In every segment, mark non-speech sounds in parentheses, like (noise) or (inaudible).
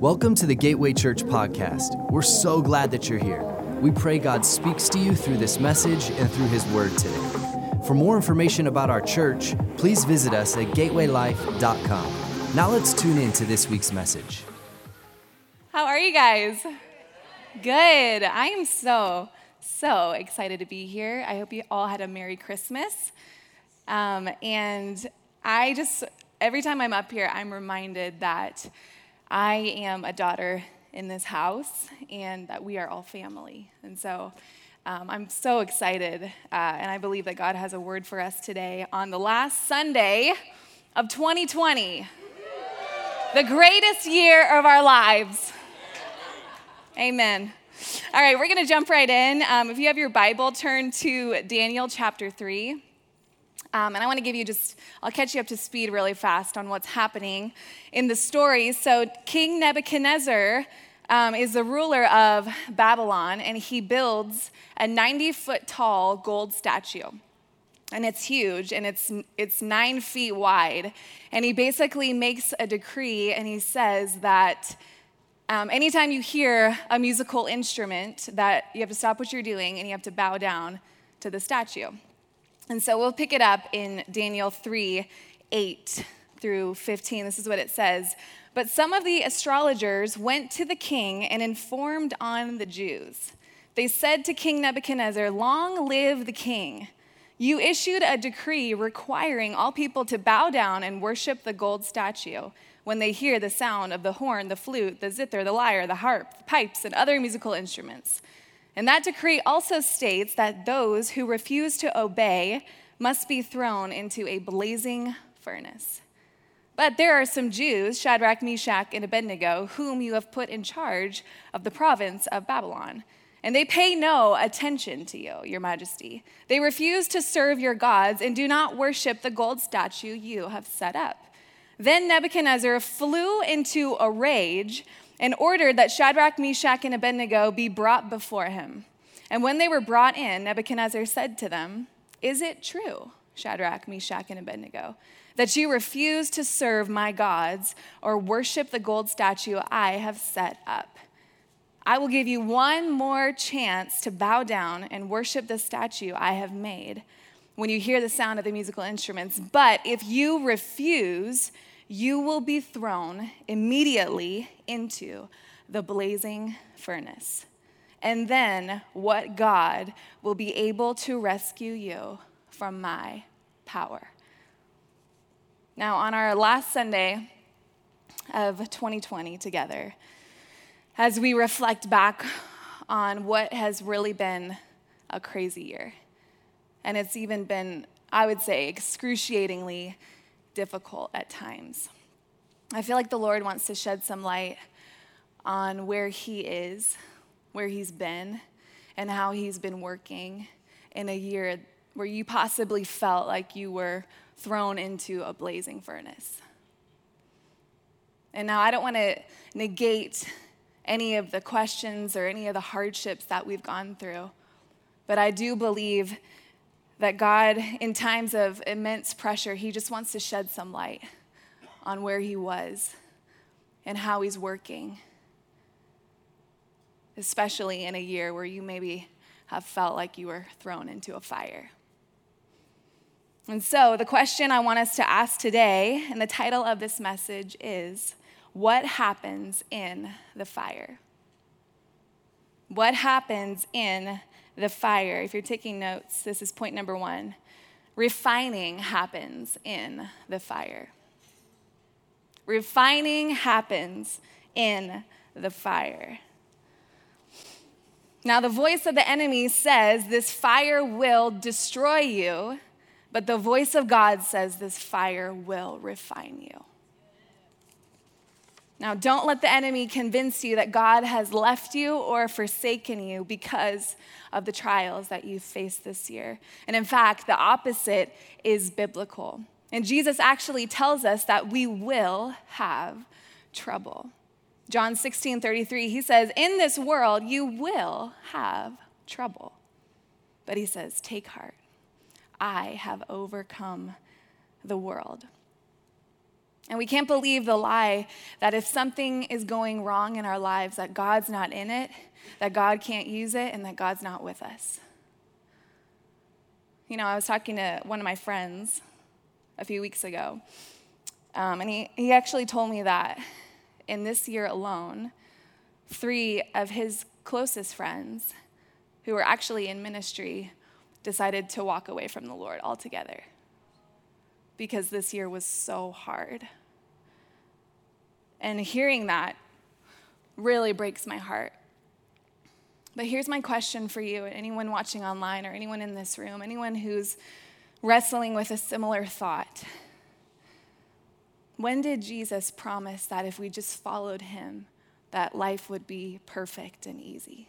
Welcome to the Gateway Church podcast. We're so glad that you're here. We pray God speaks to you through this message and through His Word today. For more information about our church, please visit us at gatewaylife.com. Now let's tune in to this week's message. How are you guys? Good. I am so, so excited to be here. I hope you all had a Merry Christmas. Um, and I just, every time I'm up here, I'm reminded that I am a daughter in this house and that we are all family. And so um, I'm so excited, uh, and I believe that God has a word for us today on the last Sunday of 2020, the greatest year of our lives. Amen. All right, we're going to jump right in. Um, if you have your Bible, turn to Daniel chapter 3. Um, and I want to give you just, I'll catch you up to speed really fast on what's happening in the story. So, King Nebuchadnezzar um, is the ruler of Babylon, and he builds a 90 foot tall gold statue. And it's huge, and it's, it's nine feet wide. And he basically makes a decree, and he says that um, anytime you hear a musical instrument, that you have to stop what you're doing and you have to bow down to the statue. And so we'll pick it up in Daniel 3 8 through 15. This is what it says. But some of the astrologers went to the king and informed on the Jews. They said to King Nebuchadnezzar, Long live the king. You issued a decree requiring all people to bow down and worship the gold statue when they hear the sound of the horn, the flute, the zither, the lyre, the harp, the pipes, and other musical instruments. And that decree also states that those who refuse to obey must be thrown into a blazing furnace. But there are some Jews, Shadrach, Meshach, and Abednego, whom you have put in charge of the province of Babylon. And they pay no attention to you, your majesty. They refuse to serve your gods and do not worship the gold statue you have set up. Then Nebuchadnezzar flew into a rage and ordered that Shadrach, Meshach, and Abednego be brought before him. And when they were brought in, Nebuchadnezzar said to them, Is it true, Shadrach, Meshach, and Abednego, that you refuse to serve my gods or worship the gold statue I have set up? I will give you one more chance to bow down and worship the statue I have made when you hear the sound of the musical instruments. But if you refuse, you will be thrown immediately into the blazing furnace. And then what God will be able to rescue you from my power. Now, on our last Sunday of 2020 together, as we reflect back on what has really been a crazy year, and it's even been, I would say, excruciatingly difficult at times. I feel like the Lord wants to shed some light on where He is, where He's been, and how He's been working in a year where you possibly felt like you were thrown into a blazing furnace. And now I don't want to negate any of the questions or any of the hardships that we've gone through, but I do believe that God, in times of immense pressure, He just wants to shed some light on where He was and how He's working, especially in a year where you maybe have felt like you were thrown into a fire. And so, the question I want us to ask today, and the title of this message is What happens in the fire? What happens in the fire. If you're taking notes, this is point number one. Refining happens in the fire. Refining happens in the fire. Now, the voice of the enemy says this fire will destroy you, but the voice of God says this fire will refine you. Now, don't let the enemy convince you that God has left you or forsaken you because of the trials that you've faced this year. And in fact, the opposite is biblical. And Jesus actually tells us that we will have trouble. John 16 33, he says, In this world you will have trouble. But he says, Take heart, I have overcome the world. And we can't believe the lie that if something is going wrong in our lives, that God's not in it, that God can't use it, and that God's not with us. You know, I was talking to one of my friends a few weeks ago, um, and he, he actually told me that in this year alone, three of his closest friends who were actually in ministry decided to walk away from the Lord altogether because this year was so hard. And hearing that really breaks my heart. But here's my question for you, anyone watching online or anyone in this room, anyone who's wrestling with a similar thought. When did Jesus promise that if we just followed him, that life would be perfect and easy?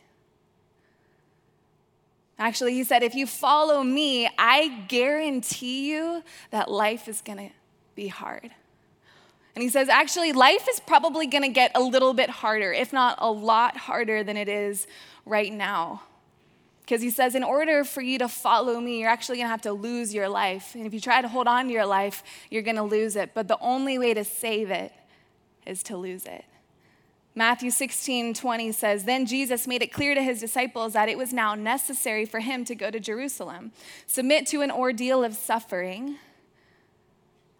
Actually, he said, if you follow me, I guarantee you that life is gonna be hard. And he says, actually, life is probably gonna get a little bit harder, if not a lot harder than it is right now. Because he says, in order for you to follow me, you're actually gonna have to lose your life. And if you try to hold on to your life, you're gonna lose it. But the only way to save it is to lose it. Matthew 16, 20 says, Then Jesus made it clear to his disciples that it was now necessary for him to go to Jerusalem, submit to an ordeal of suffering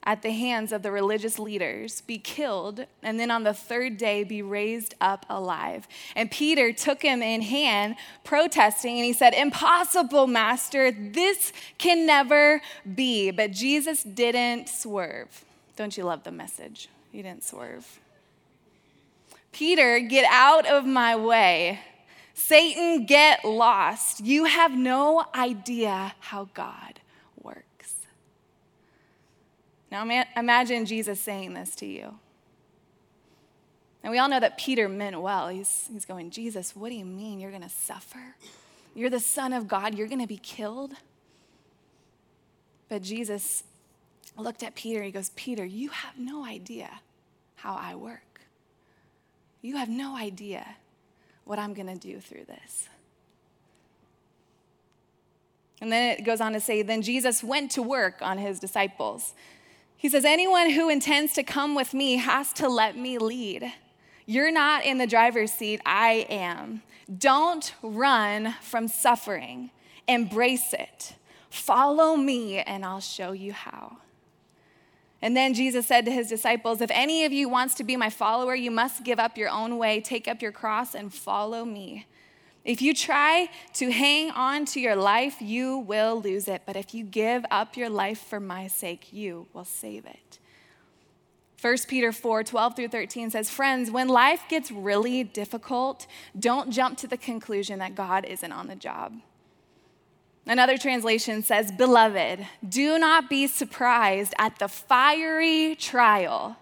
at the hands of the religious leaders, be killed, and then on the third day be raised up alive. And Peter took him in hand, protesting, and he said, Impossible, Master, this can never be. But Jesus didn't swerve. Don't you love the message? He didn't swerve. Peter, get out of my way. Satan, get lost. You have no idea how God works. Now imagine Jesus saying this to you. And we all know that Peter meant well. He's, he's going, Jesus, what do you mean you're going to suffer? You're the Son of God, you're going to be killed? But Jesus looked at Peter. He goes, Peter, you have no idea how I work. You have no idea what I'm going to do through this. And then it goes on to say, then Jesus went to work on his disciples. He says, Anyone who intends to come with me has to let me lead. You're not in the driver's seat, I am. Don't run from suffering, embrace it. Follow me, and I'll show you how. And then Jesus said to his disciples, If any of you wants to be my follower, you must give up your own way, take up your cross, and follow me. If you try to hang on to your life, you will lose it. But if you give up your life for my sake, you will save it. 1 Peter 4 12 through 13 says, Friends, when life gets really difficult, don't jump to the conclusion that God isn't on the job. Another translation says, Beloved, do not be surprised at the fiery trial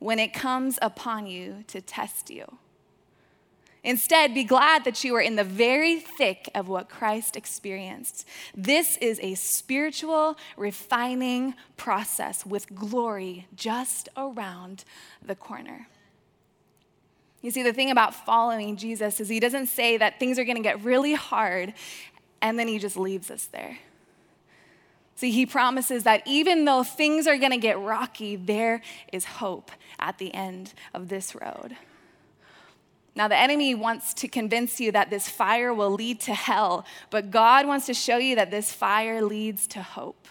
when it comes upon you to test you. Instead, be glad that you are in the very thick of what Christ experienced. This is a spiritual refining process with glory just around the corner. You see, the thing about following Jesus is he doesn't say that things are going to get really hard and then he just leaves us there. See, he promises that even though things are gonna get rocky, there is hope at the end of this road. Now, the enemy wants to convince you that this fire will lead to hell, but God wants to show you that this fire leads to hope.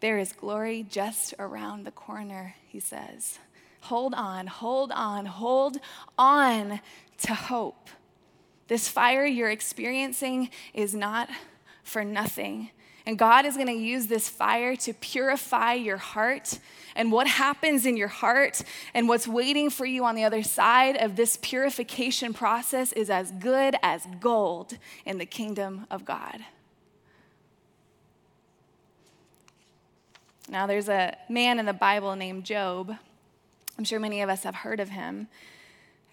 There is glory just around the corner, he says. Hold on, hold on, hold on to hope. This fire you're experiencing is not for nothing. And God is going to use this fire to purify your heart. And what happens in your heart and what's waiting for you on the other side of this purification process is as good as gold in the kingdom of God. Now, there's a man in the Bible named Job. I'm sure many of us have heard of him.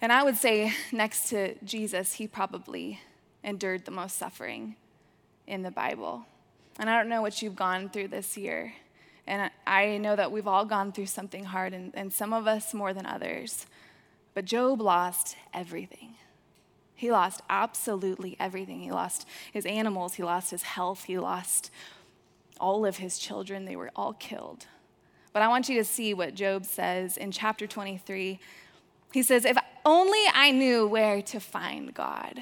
And I would say, next to Jesus, he probably endured the most suffering in the Bible. And I don't know what you've gone through this year. And I know that we've all gone through something hard, and, and some of us more than others. But Job lost everything. He lost absolutely everything. He lost his animals, he lost his health, he lost all of his children. They were all killed. But I want you to see what Job says in chapter 23. He says, If only I knew where to find God.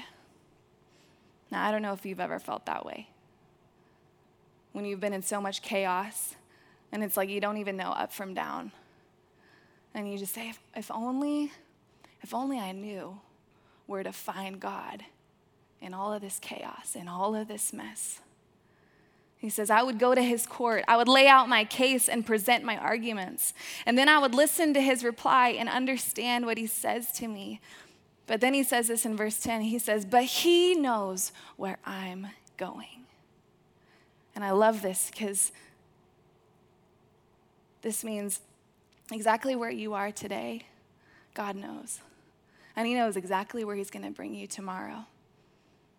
Now, I don't know if you've ever felt that way. When you've been in so much chaos and it's like you don't even know up from down. And you just say, if, if only, if only I knew where to find God in all of this chaos, in all of this mess. He says, I would go to his court. I would lay out my case and present my arguments. And then I would listen to his reply and understand what he says to me. But then he says this in verse 10 he says, But he knows where I'm going. And I love this because this means exactly where you are today, God knows. And he knows exactly where he's going to bring you tomorrow.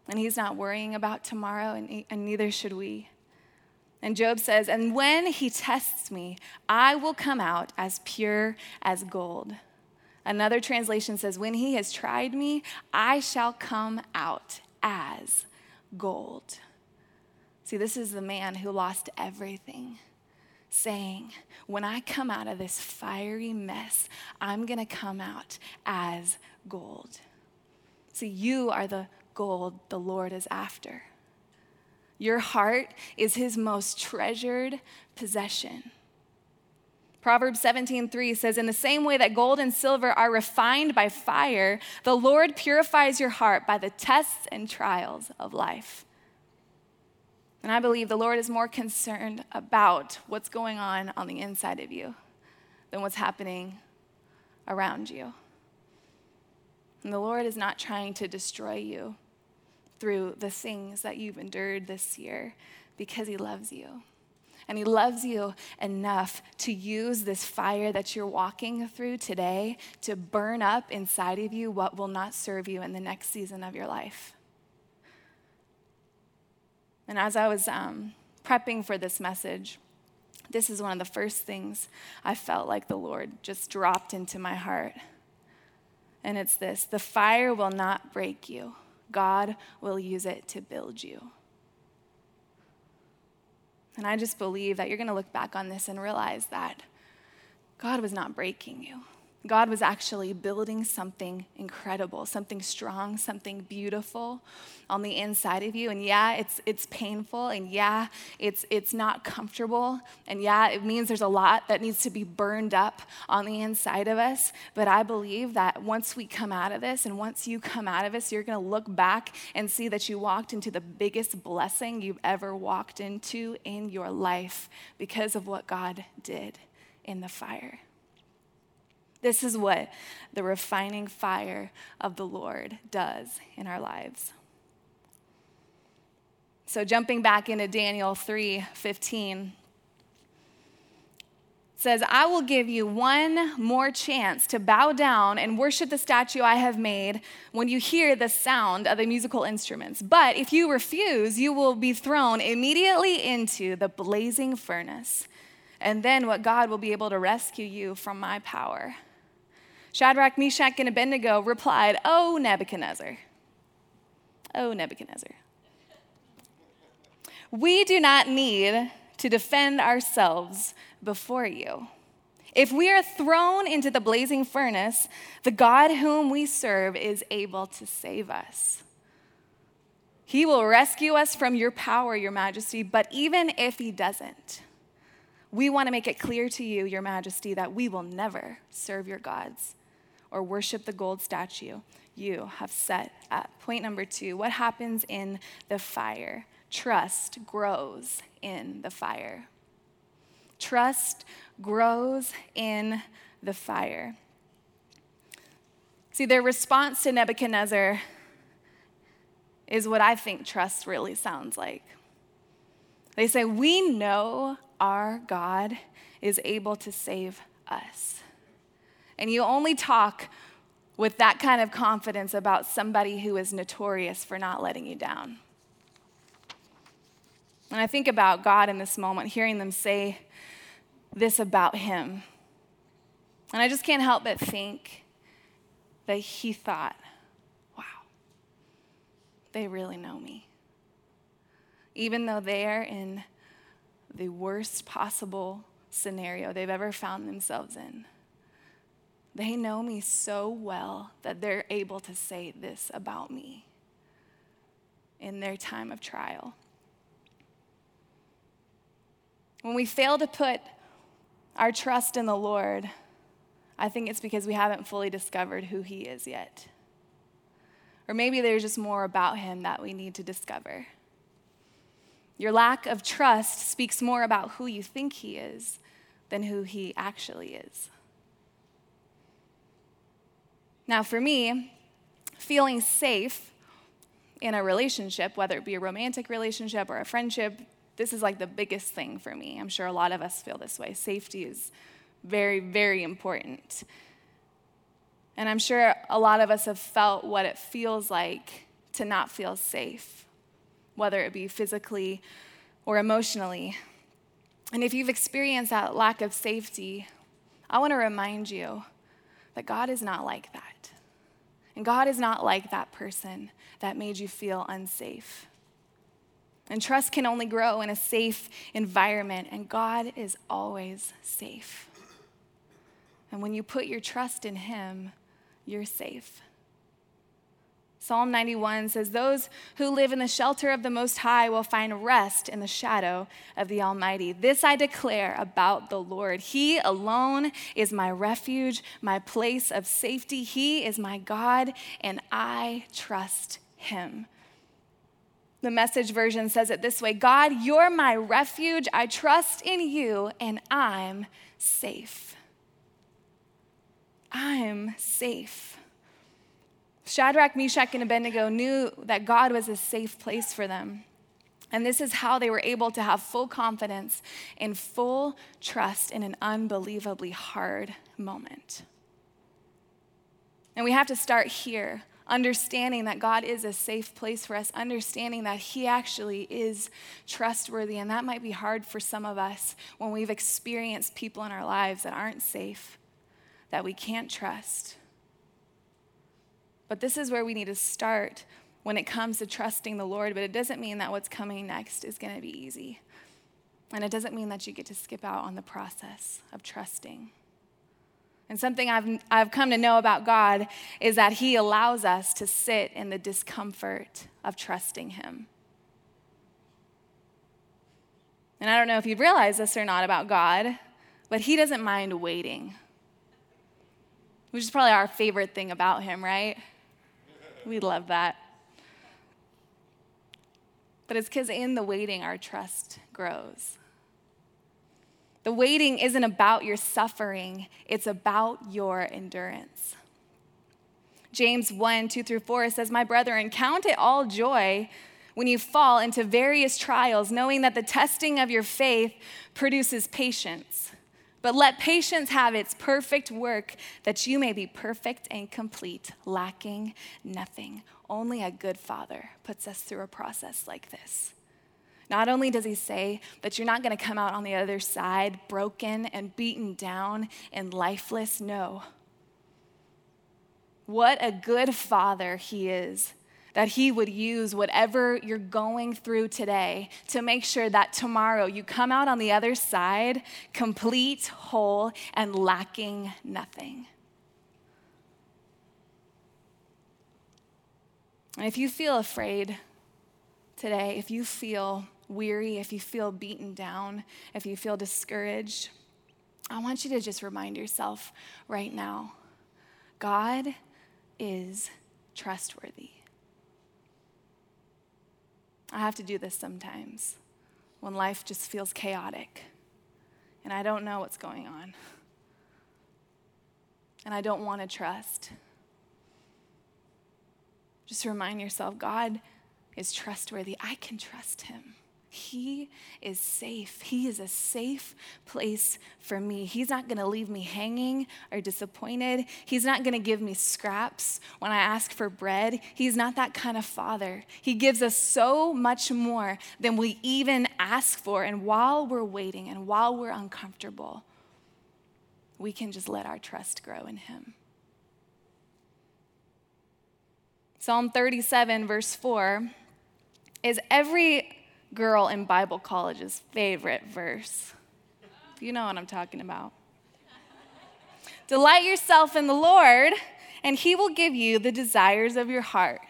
And he's not worrying about tomorrow, and, and neither should we. And Job says, And when he tests me, I will come out as pure as gold. Another translation says, When he has tried me, I shall come out as gold. See, this is the man who lost everything, saying, When I come out of this fiery mess, I'm going to come out as gold. See, you are the gold the Lord is after. Your heart is his most treasured possession. Proverbs 17:3 says in the same way that gold and silver are refined by fire, the Lord purifies your heart by the tests and trials of life. And I believe the Lord is more concerned about what's going on on the inside of you than what's happening around you. And the Lord is not trying to destroy you through the things that you've endured this year because He loves you. And He loves you enough to use this fire that you're walking through today to burn up inside of you what will not serve you in the next season of your life. And as I was um, prepping for this message, this is one of the first things I felt like the Lord just dropped into my heart. And it's this the fire will not break you. God will use it to build you. And I just believe that you're going to look back on this and realize that God was not breaking you. God was actually building something incredible, something strong, something beautiful on the inside of you. And yeah, it's, it's painful, and yeah, it's, it's not comfortable, and yeah, it means there's a lot that needs to be burned up on the inside of us. But I believe that once we come out of this, and once you come out of this, you're gonna look back and see that you walked into the biggest blessing you've ever walked into in your life because of what God did in the fire. This is what the refining fire of the Lord does in our lives. So jumping back into Daniel 3:15 says, I will give you one more chance to bow down and worship the statue I have made when you hear the sound of the musical instruments. But if you refuse, you will be thrown immediately into the blazing furnace. And then what God will be able to rescue you from my power. Shadrach, Meshach, and Abednego replied, Oh, Nebuchadnezzar. Oh, Nebuchadnezzar. We do not need to defend ourselves before you. If we are thrown into the blazing furnace, the God whom we serve is able to save us. He will rescue us from your power, your majesty, but even if he doesn't, we want to make it clear to you, your majesty, that we will never serve your gods or worship the gold statue you have set up. Point number two what happens in the fire? Trust grows in the fire. Trust grows in the fire. See, their response to Nebuchadnezzar is what I think trust really sounds like. They say, We know our God is able to save us. And you only talk with that kind of confidence about somebody who is notorious for not letting you down. And I think about God in this moment, hearing them say this about him. And I just can't help but think that he thought, wow, they really know me. Even though they are in the worst possible scenario they've ever found themselves in. They know me so well that they're able to say this about me in their time of trial. When we fail to put our trust in the Lord, I think it's because we haven't fully discovered who He is yet. Or maybe there's just more about Him that we need to discover. Your lack of trust speaks more about who you think He is than who He actually is. Now, for me, feeling safe in a relationship, whether it be a romantic relationship or a friendship, this is like the biggest thing for me. I'm sure a lot of us feel this way. Safety is very, very important. And I'm sure a lot of us have felt what it feels like to not feel safe, whether it be physically or emotionally. And if you've experienced that lack of safety, I want to remind you that God is not like that. And God is not like that person that made you feel unsafe. And trust can only grow in a safe environment, and God is always safe. And when you put your trust in Him, you're safe. Psalm 91 says, Those who live in the shelter of the Most High will find rest in the shadow of the Almighty. This I declare about the Lord. He alone is my refuge, my place of safety. He is my God, and I trust Him. The message version says it this way God, you're my refuge. I trust in you, and I'm safe. I'm safe. Shadrach, Meshach, and Abednego knew that God was a safe place for them. And this is how they were able to have full confidence and full trust in an unbelievably hard moment. And we have to start here, understanding that God is a safe place for us, understanding that He actually is trustworthy. And that might be hard for some of us when we've experienced people in our lives that aren't safe, that we can't trust. But this is where we need to start when it comes to trusting the Lord. But it doesn't mean that what's coming next is going to be easy. And it doesn't mean that you get to skip out on the process of trusting. And something I've, I've come to know about God is that He allows us to sit in the discomfort of trusting Him. And I don't know if you've realized this or not about God, but He doesn't mind waiting, which is probably our favorite thing about Him, right? We love that. But it's because in the waiting, our trust grows. The waiting isn't about your suffering, it's about your endurance. James 1 2 through 4 says, My brethren, count it all joy when you fall into various trials, knowing that the testing of your faith produces patience. But let patience have its perfect work, that you may be perfect and complete, lacking nothing. Only a good father puts us through a process like this. Not only does he say that you're not going to come out on the other side broken and beaten down and lifeless, no. What a good father he is that He would use whatever you're going through today to make sure that tomorrow you come out on the other side complete, whole, and lacking nothing. And if you feel afraid today, if you feel weary, if you feel beaten down, if you feel discouraged, I want you to just remind yourself right now God is trustworthy. I have to do this sometimes when life just feels chaotic and I don't know what's going on. And I don't want to trust. Just remind yourself God is trustworthy. I can trust him. He is safe. He is a safe place for me. He's not going to leave me hanging or disappointed. He's not going to give me scraps when I ask for bread. He's not that kind of father. He gives us so much more than we even ask for. And while we're waiting and while we're uncomfortable, we can just let our trust grow in Him. Psalm 37, verse 4 is every girl in Bible college's favorite verse. You know what I'm talking about. Delight yourself in the Lord, and He will give you the desires of your heart.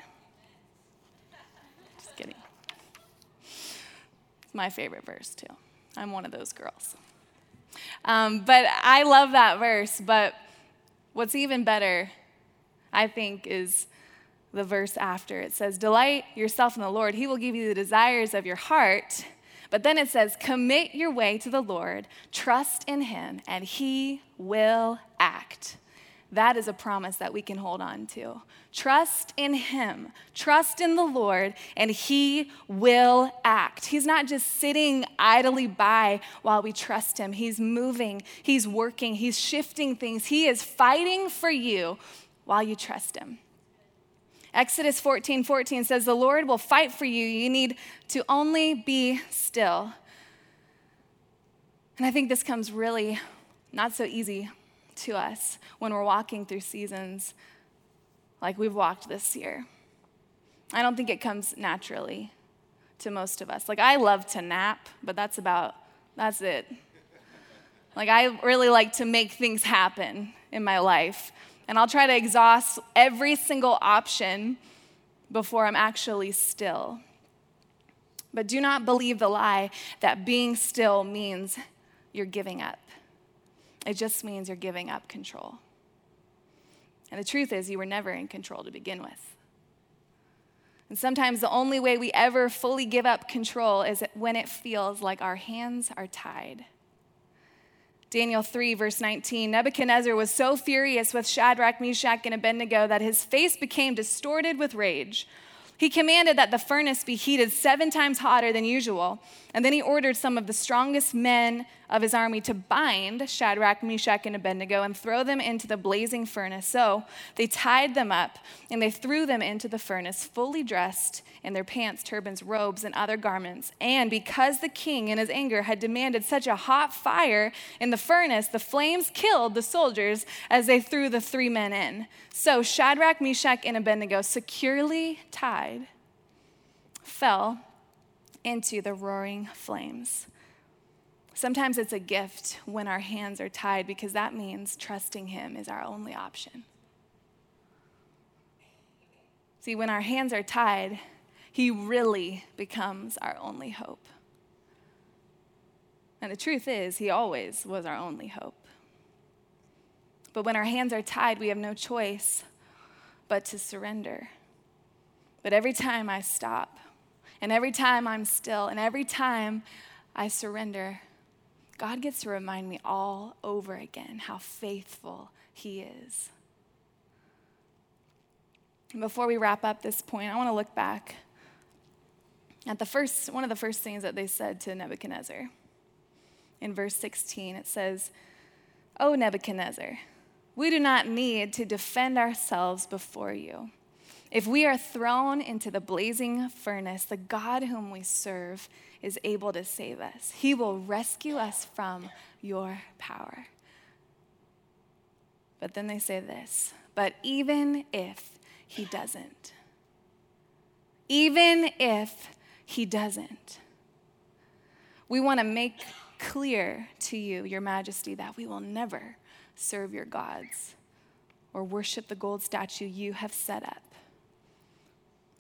Just kidding. It's my favorite verse, too. I'm one of those girls. Um, but I love that verse. But what's even better, I think, is the verse after. It says, Delight yourself in the Lord, He will give you the desires of your heart. But then it says, Commit your way to the Lord, trust in Him, and He will act. That is a promise that we can hold on to. Trust in Him, trust in the Lord, and He will act. He's not just sitting idly by while we trust Him, He's moving, He's working, He's shifting things. He is fighting for you while you trust Him. Exodus 14 14 says, The Lord will fight for you. You need to only be still. And I think this comes really not so easy to us when we're walking through seasons like we've walked this year. I don't think it comes naturally to most of us. Like, I love to nap, but that's about, that's it. Like, I really like to make things happen in my life and I'll try to exhaust every single option before I'm actually still. But do not believe the lie that being still means you're giving up. It just means you're giving up control. And the truth is, you were never in control to begin with. And sometimes the only way we ever fully give up control is when it feels like our hands are tied. Daniel 3, verse 19 Nebuchadnezzar was so furious with Shadrach, Meshach, and Abednego that his face became distorted with rage. He commanded that the furnace be heated seven times hotter than usual. And then he ordered some of the strongest men of his army to bind Shadrach, Meshach, and Abednego and throw them into the blazing furnace. So they tied them up and they threw them into the furnace, fully dressed in their pants, turbans, robes, and other garments. And because the king, in his anger, had demanded such a hot fire in the furnace, the flames killed the soldiers as they threw the three men in. So Shadrach, Meshach, and Abednego, securely tied, fell into the roaring flames. Sometimes it's a gift when our hands are tied because that means trusting Him is our only option. See, when our hands are tied, he really becomes our only hope. And the truth is, He always was our only hope. But when our hands are tied, we have no choice but to surrender. But every time I stop, and every time I'm still, and every time I surrender, God gets to remind me all over again how faithful He is. Before we wrap up this point, I want to look back at the first, one of the first things that they said to Nebuchadnezzar. In verse 16, it says, O Nebuchadnezzar, we do not need to defend ourselves before you. If we are thrown into the blazing furnace, the God whom we serve is able to save us. He will rescue us from your power. But then they say this, but even if he doesn't, even if he doesn't. We want to make clear to you, Your Majesty, that we will never serve your gods or worship the gold statue you have set up.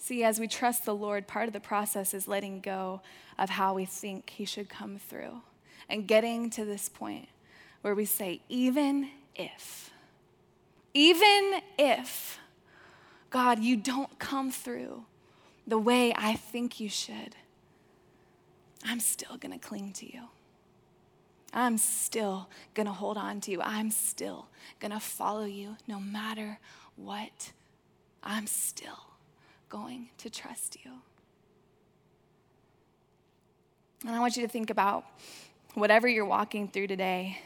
See, as we trust the Lord, part of the process is letting go of how we think He should come through and getting to this point where we say, even if, even if, God, you don't come through the way I think you should, I'm still to cling to you. I'm still to hold on to you. I'm still to follow you no matter what. I'm still going to trust you. And I want you to think about whatever you're walking through today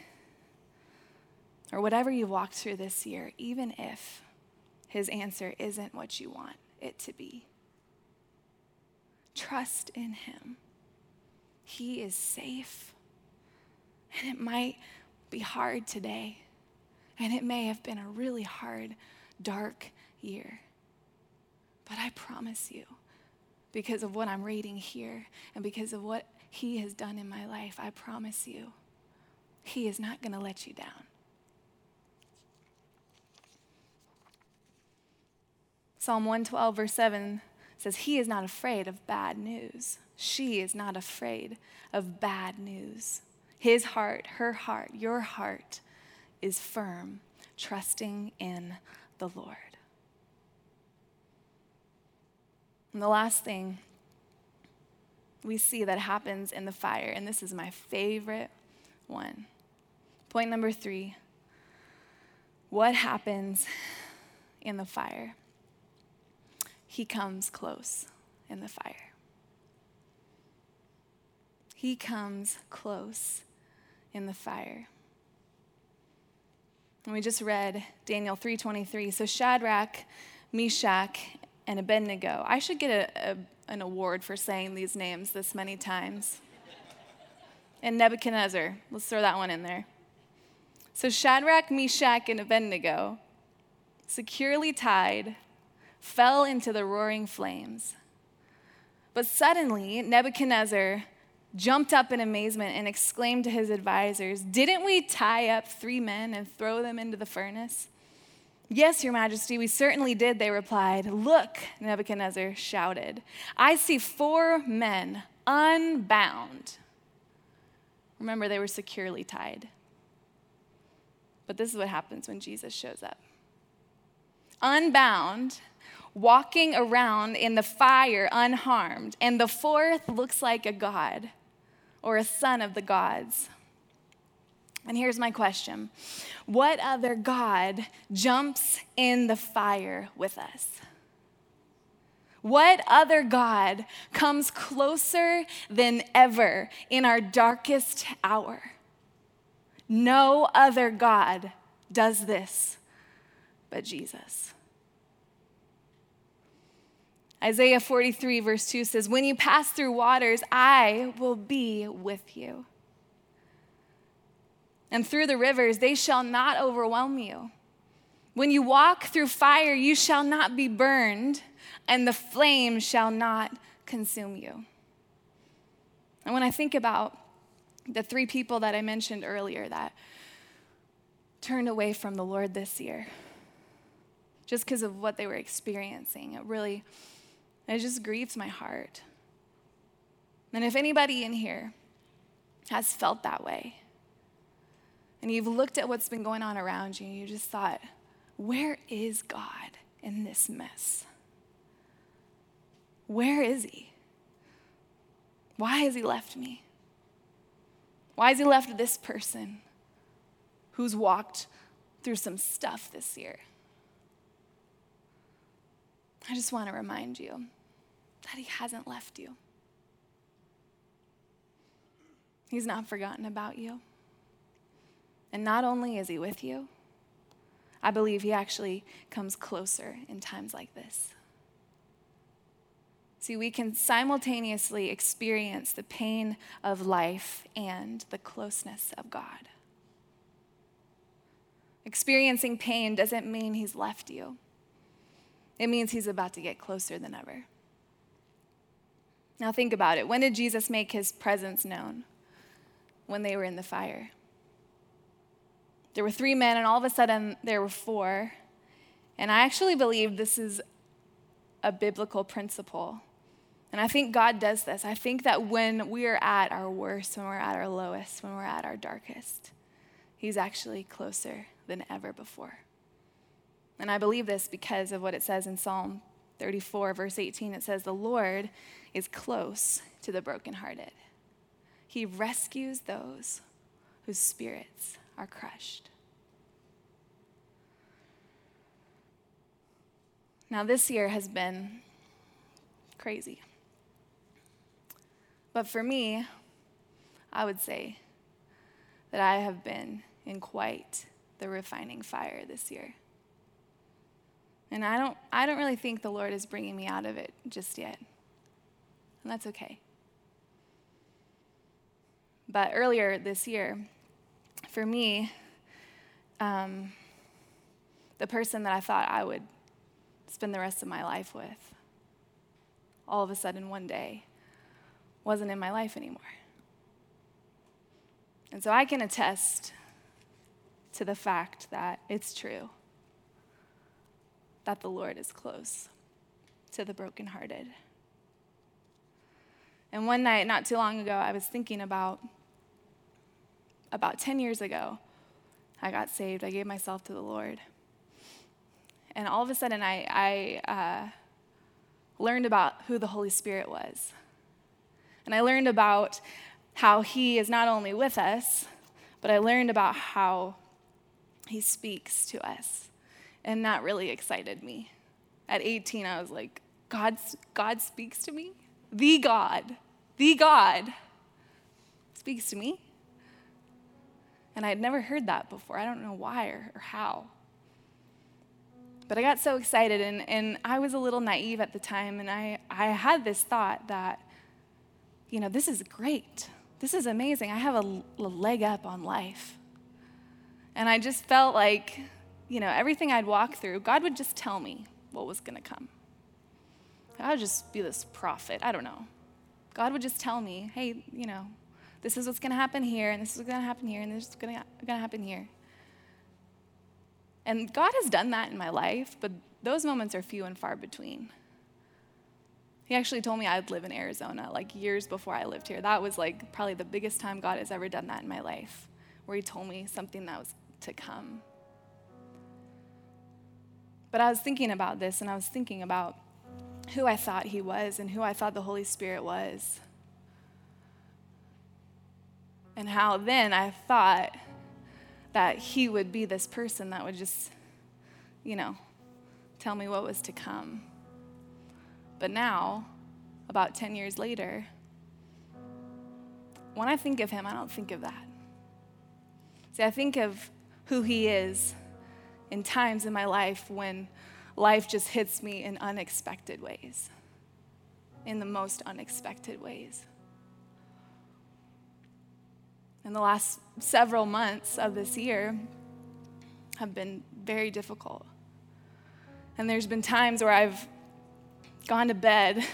or whatever you've walked through this year, even if his answer isn't what you want it to be. Trust in Him. He is safe. And it might be hard today. And it may have been a really hard, dark year. But I promise you, because of what I'm reading here and because of what He has done in my life, I promise you, He is not going to let you down. Psalm 112, verse 7 says, He is not afraid of bad news. She is not afraid of bad news. His heart, her heart, your heart is firm, trusting in the Lord. And the last thing we see that happens in the fire, and this is my favorite one. Point number three what happens in the fire? He comes close in the fire. He comes close in the fire. And we just read Daniel 3:23. So Shadrach, Meshach, and Abednego. I should get a, a, an award for saying these names this many times. and Nebuchadnezzar. Let's throw that one in there. So Shadrach, Meshach, and Abednego, securely tied, fell into the roaring flames. But suddenly, Nebuchadnezzar jumped up in amazement and exclaimed to his advisors, Didn't we tie up three men and throw them into the furnace? Yes, Your Majesty, we certainly did, they replied. Look, Nebuchadnezzar shouted, I see four men unbound. Remember, they were securely tied. But this is what happens when Jesus shows up unbound walking around in the fire unharmed, and the fourth looks like a god or a son of the gods. And here's my question What other God jumps in the fire with us? What other God comes closer than ever in our darkest hour? No other God does this but Jesus. Isaiah 43, verse 2 says, When you pass through waters, I will be with you. And through the rivers, they shall not overwhelm you. When you walk through fire, you shall not be burned, and the flame shall not consume you. And when I think about the three people that I mentioned earlier that turned away from the Lord this year, just because of what they were experiencing, it really it just grieves my heart. And if anybody in here has felt that way, and you've looked at what's been going on around you, and you just thought, where is God in this mess? Where is He? Why has He left me? Why has He left this person who's walked through some stuff this year? I just want to remind you that He hasn't left you. He's not forgotten about you. And not only is He with you, I believe He actually comes closer in times like this. See, we can simultaneously experience the pain of life and the closeness of God. Experiencing pain doesn't mean He's left you it means he's about to get closer than ever. Now, think about it. When did Jesus make his presence known? When they were in the fire. There were three men, and all of a sudden there were four. And I actually believe this is a biblical principle. And I think God does this. I think that when we are at our worst, when we're at our lowest, when we're at our darkest, He's actually closer than ever before. And I believe this because of what it says in Psalm 34, verse 18. It says, The Lord is close to the brokenhearted, He rescues those whose spirits are crushed. Now, this year has been crazy. But for me, I would say that I have been in quite the refining fire this year. And I don't, I don't really think the Lord is bringing me out of it just yet. And that's okay. But earlier this year, for me, um, the person that I thought I would spend the rest of my life with, all of a sudden one day, wasn't in my life anymore. And so I can attest to the fact that it's true that the Lord is close to the brokenhearted. And one night, not too long ago, I was thinking about about 10 years ago, I got saved. I gave myself to the Lord. And all of a sudden, I, I uh, learned about who the Holy Spirit was. And I learned about how He is not only with us, but I learned about how He speaks to us. And that really excited me. At 18, I was like, God, God speaks to me? The God, the God speaks to me? And I had never heard that before. I don't know why or, or how. But I got so excited, and, and I was a little naive at the time, and I, I had this thought that, you know, this is great. This is amazing. I have a, a leg up on life. And I just felt like, you know, everything I'd walk through, God would just tell me what was going to come. I would just be this prophet. I don't know. God would just tell me, hey, you know, this is what's going to happen here, and this is what's going to happen here, and this is going to happen here. And God has done that in my life, but those moments are few and far between. He actually told me I'd live in Arizona like years before I lived here. That was like probably the biggest time God has ever done that in my life, where He told me something that was to come. But I was thinking about this, and I was thinking about who I thought He was and who I thought the Holy Spirit was. And how then I thought that he would be this person that would just, you know, tell me what was to come. But now, about 10 years later, when I think of him, I don't think of that. See, I think of who he is in times in my life when life just hits me in unexpected ways, in the most unexpected ways in the last several months of this year have been very difficult. And there's been times where I've gone to bed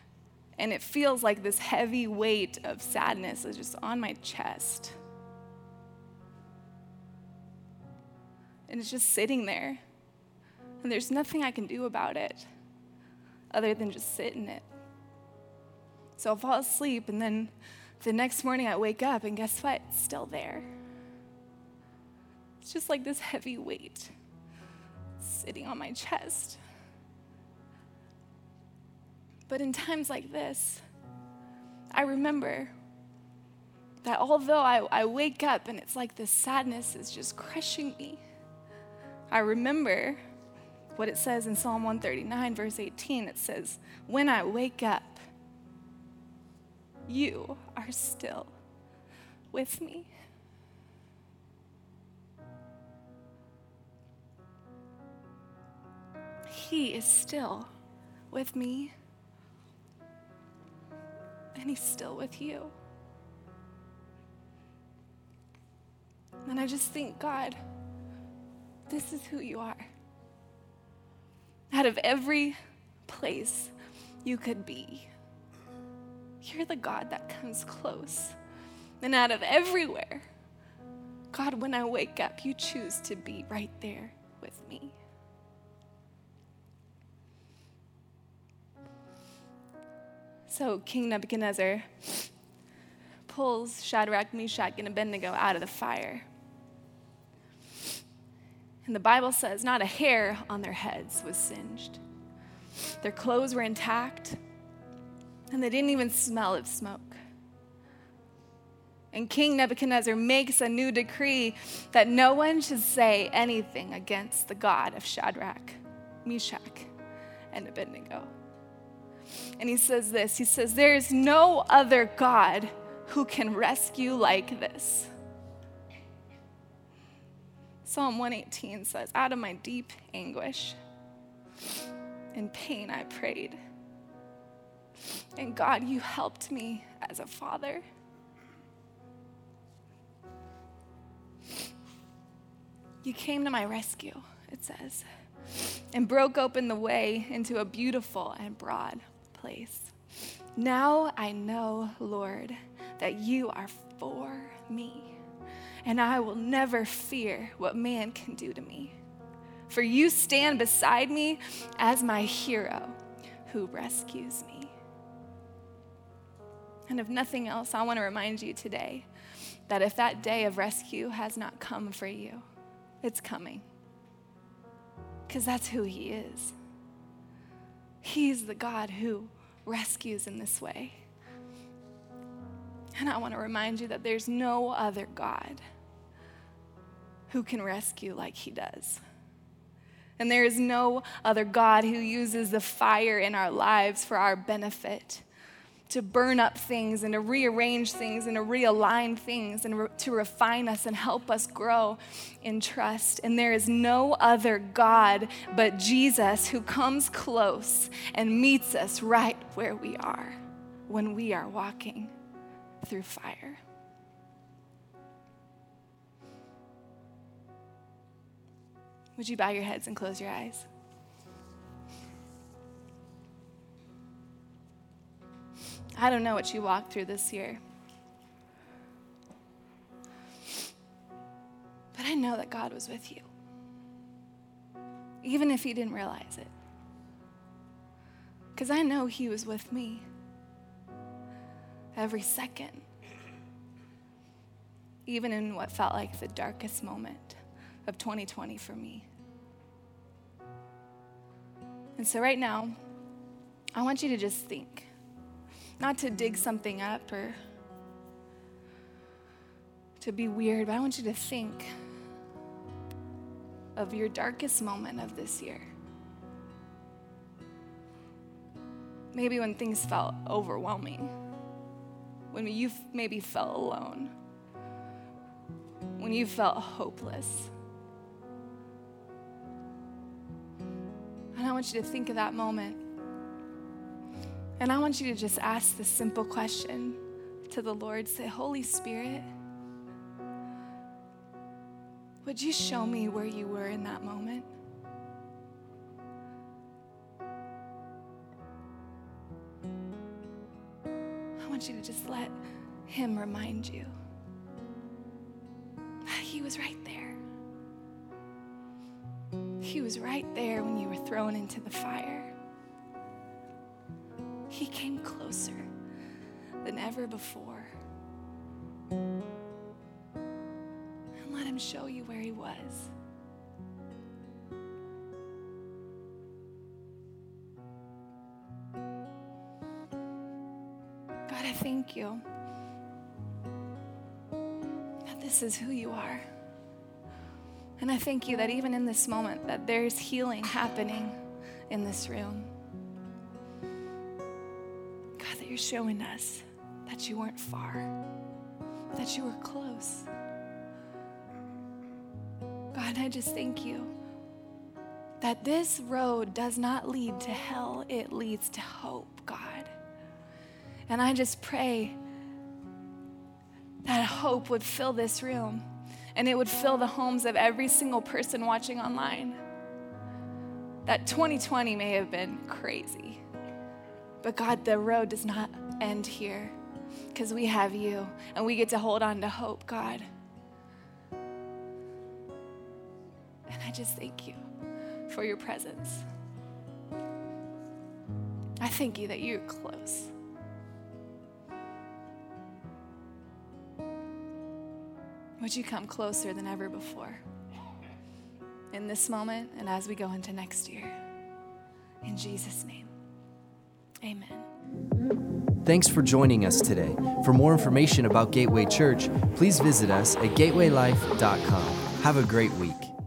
(laughs) and it feels like this heavy weight of sadness is just on my chest. And it's just sitting there. And there's nothing I can do about it other than just sit in it. So I'll fall asleep and then the next morning I wake up and guess what? It's still there. It's just like this heavy weight sitting on my chest. But in times like this, I remember that although I, I wake up and it's like this sadness is just crushing me, I remember what it says in Psalm 139, verse 18. It says, When I wake up, you are still with me. He is still with me, and He's still with you. And I just think, God, this is who you are. Out of every place you could be, you're the God that comes close. And out of everywhere, God, when I wake up, you choose to be right there with me. So King Nebuchadnezzar pulls Shadrach, Meshach, and Abednego out of the fire. And the Bible says not a hair on their heads was singed. Their clothes were intact and they didn't even smell of smoke. And King Nebuchadnezzar makes a new decree that no one should say anything against the God of Shadrach, Meshach, and Abednego. And he says this He says, There is no other God who can rescue like this. Psalm 118 says, Out of my deep anguish and pain I prayed. And God, you helped me as a father. You came to my rescue, it says, and broke open the way into a beautiful and broad place. Now I know, Lord, that you are for me. and I will never fear what man can do to me. For you stand beside me as my hero who rescues me. And if nothing else, I want to remind you today that if that day of rescue has not come for you, it's coming. Because that's who He is. He's the God who rescues in this way. And I want to remind you that there's no other God who can rescue like He does. And there is no other God who uses the fire in our lives for our benefit to burn up things and to rearrange things and to realign things and re- to refine us and help us grow in trust. And there is no other God but Jesus who comes close and meets us right where we are when we are walking through fire. Would you bow your heads and close your eyes? I don't know what you walked through this year. But I know that God was with you, even if you didn't realize it. Because I know He was with me every second, even in what felt like the darkest moment of 2020 for me. And so, right now, I want you to just think not to dig something up or to be weird, but I want you to think of your darkest moment of this year. Maybe when things felt overwhelming, when you maybe felt alone, when you felt hopeless. And I want you to think of that moment and I want you to just ask this simple question to the Lord say, Holy Spirit, would you show me where you were in that moment? I want you to just let Him remind you that He was right there. He was right there when you were thrown into the fire. Ever before. And let Him show you where He was. God, I thank you that this is who you are. And I thank you that even in this moment that there's healing happening in this room God, that you're showing us that you weren't far, that you were close. God, I just thank you that this road does not lead to hell, it leads to hope, God. And I just pray that hope would fill this room and it would fill the homes of every single person watching online. That 2020 may have been crazy. But God, the road does not end here because we have you and we get to hold on to hope, God. And I just thank you for your presence. I thank you that you're close. Would you come closer than ever before in this moment and as we go into next year? In Jesus' name. Amen. Thanks for joining us today. For more information about Gateway Church, please visit us at gatewaylife.com. Have a great week.